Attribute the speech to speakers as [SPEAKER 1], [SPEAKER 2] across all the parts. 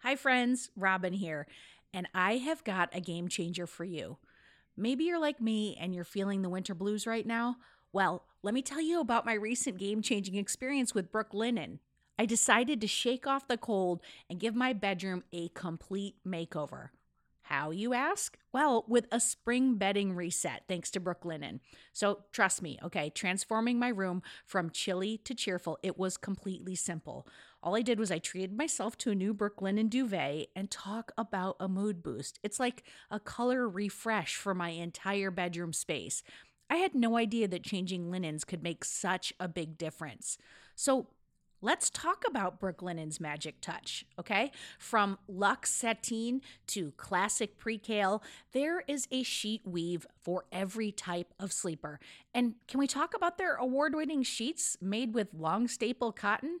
[SPEAKER 1] Hi, friends. Robin here. And I have got a game changer for you. Maybe you're like me and you're feeling the winter blues right now. Well, let me tell you about my recent game changing experience with Brooklinen. I decided to shake off the cold and give my bedroom a complete makeover. How, you ask? Well, with a spring bedding reset, thanks to Brooklinen. So trust me, okay, transforming my room from chilly to cheerful, it was completely simple. All I did was I treated myself to a new Brooklyn Brooklinen duvet and talk about a mood boost. It's like a color refresh for my entire bedroom space. I had no idea that changing linens could make such a big difference. So Let's talk about Brooklinen's magic touch, okay? From luxe sateen to classic percale, there is a sheet weave for every type of sleeper. And can we talk about their award winning sheets made with long staple cotton?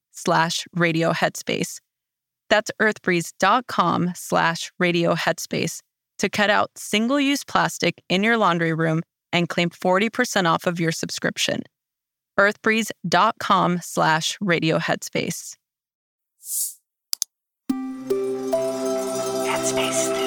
[SPEAKER 2] slash radio headspace. That's earthbreeze.com slash radio headspace to cut out single use plastic in your laundry room and claim 40% off of your subscription. earthbreeze.com slash radio headspace.
[SPEAKER 3] Headspace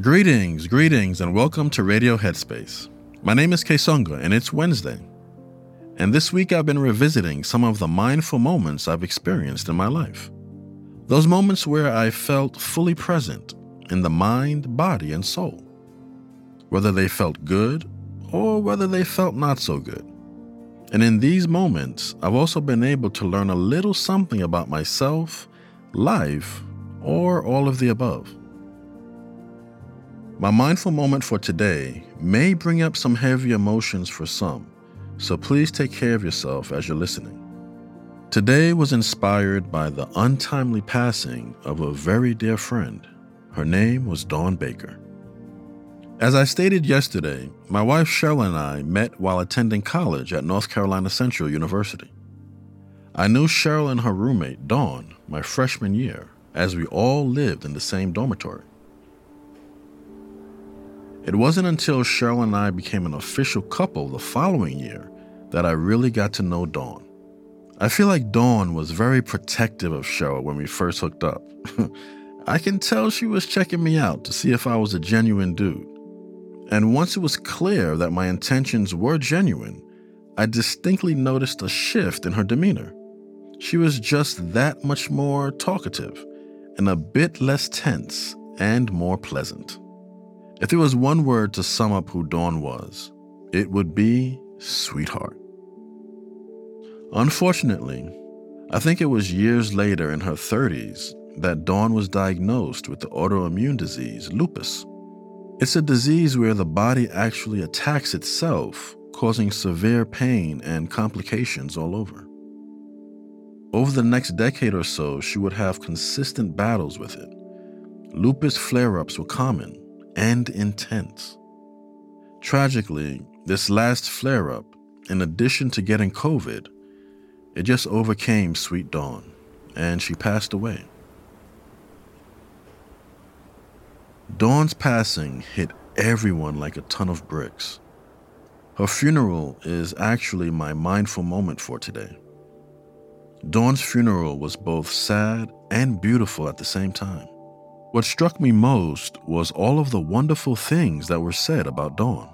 [SPEAKER 4] Greetings, greetings, and welcome to Radio Headspace. My name is Kessonga, and it's Wednesday. And this week I've been revisiting some of the mindful moments I've experienced in my life. Those moments where I felt fully present in the mind, body, and soul. Whether they felt good or whether they felt not so good. And in these moments, I've also been able to learn a little something about myself, life, or all of the above. My mindful moment for today may bring up some heavy emotions for some, so please take care of yourself as you're listening. Today was inspired by the untimely passing of a very dear friend. Her name was Dawn Baker. As I stated yesterday, my wife Cheryl and I met while attending college at North Carolina Central University. I knew Cheryl and her roommate, Dawn, my freshman year, as we all lived in the same dormitory. It wasn't until Cheryl and I became an official couple the following year that I really got to know Dawn. I feel like Dawn was very protective of Cheryl when we first hooked up. I can tell she was checking me out to see if I was a genuine dude. And once it was clear that my intentions were genuine, I distinctly noticed a shift in her demeanor. She was just that much more talkative and a bit less tense and more pleasant. If there was one word to sum up who Dawn was, it would be sweetheart. Unfortunately, I think it was years later in her 30s that Dawn was diagnosed with the autoimmune disease lupus. It's a disease where the body actually attacks itself, causing severe pain and complications all over. Over the next decade or so, she would have consistent battles with it. Lupus flare ups were common and intense. Tragically, this last flare up, in addition to getting COVID, it just overcame Sweet Dawn, and she passed away. Dawn's passing hit everyone like a ton of bricks. Her funeral is actually my mindful moment for today. Dawn's funeral was both sad and beautiful at the same time. What struck me most was all of the wonderful things that were said about Dawn.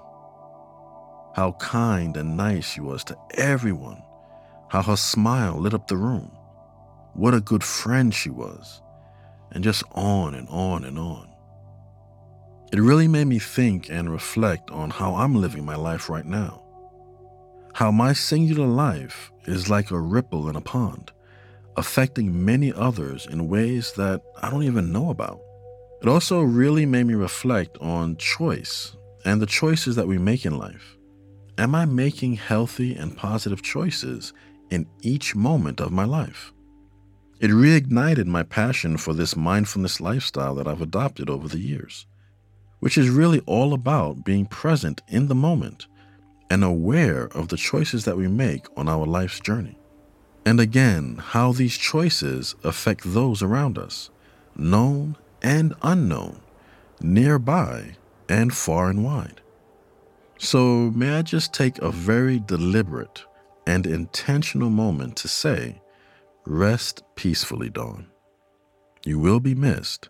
[SPEAKER 4] How kind and nice she was to everyone, how her smile lit up the room, what a good friend she was, and just on and on and on. It really made me think and reflect on how I'm living my life right now. How my singular life is like a ripple in a pond, affecting many others in ways that I don't even know about. It also really made me reflect on choice and the choices that we make in life. Am I making healthy and positive choices in each moment of my life? It reignited my passion for this mindfulness lifestyle that I've adopted over the years, which is really all about being present in the moment and aware of the choices that we make on our life's journey. And again, how these choices affect those around us, known and unknown, nearby and far and wide. So, may I just take a very deliberate and intentional moment to say, Rest peacefully, Dawn. You will be missed,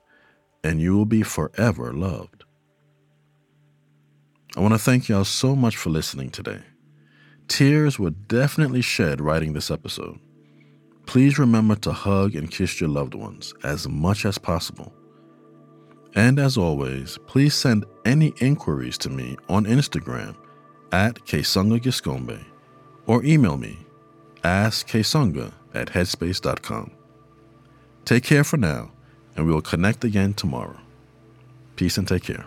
[SPEAKER 4] and you will be forever loved. I want to thank y'all so much for listening today. Tears were definitely shed writing this episode. Please remember to hug and kiss your loved ones as much as possible. And as always, please send any inquiries to me on Instagram at Kessonga Giscombe or email me askkessonga at headspace.com. Take care for now, and we will connect again tomorrow. Peace and take care.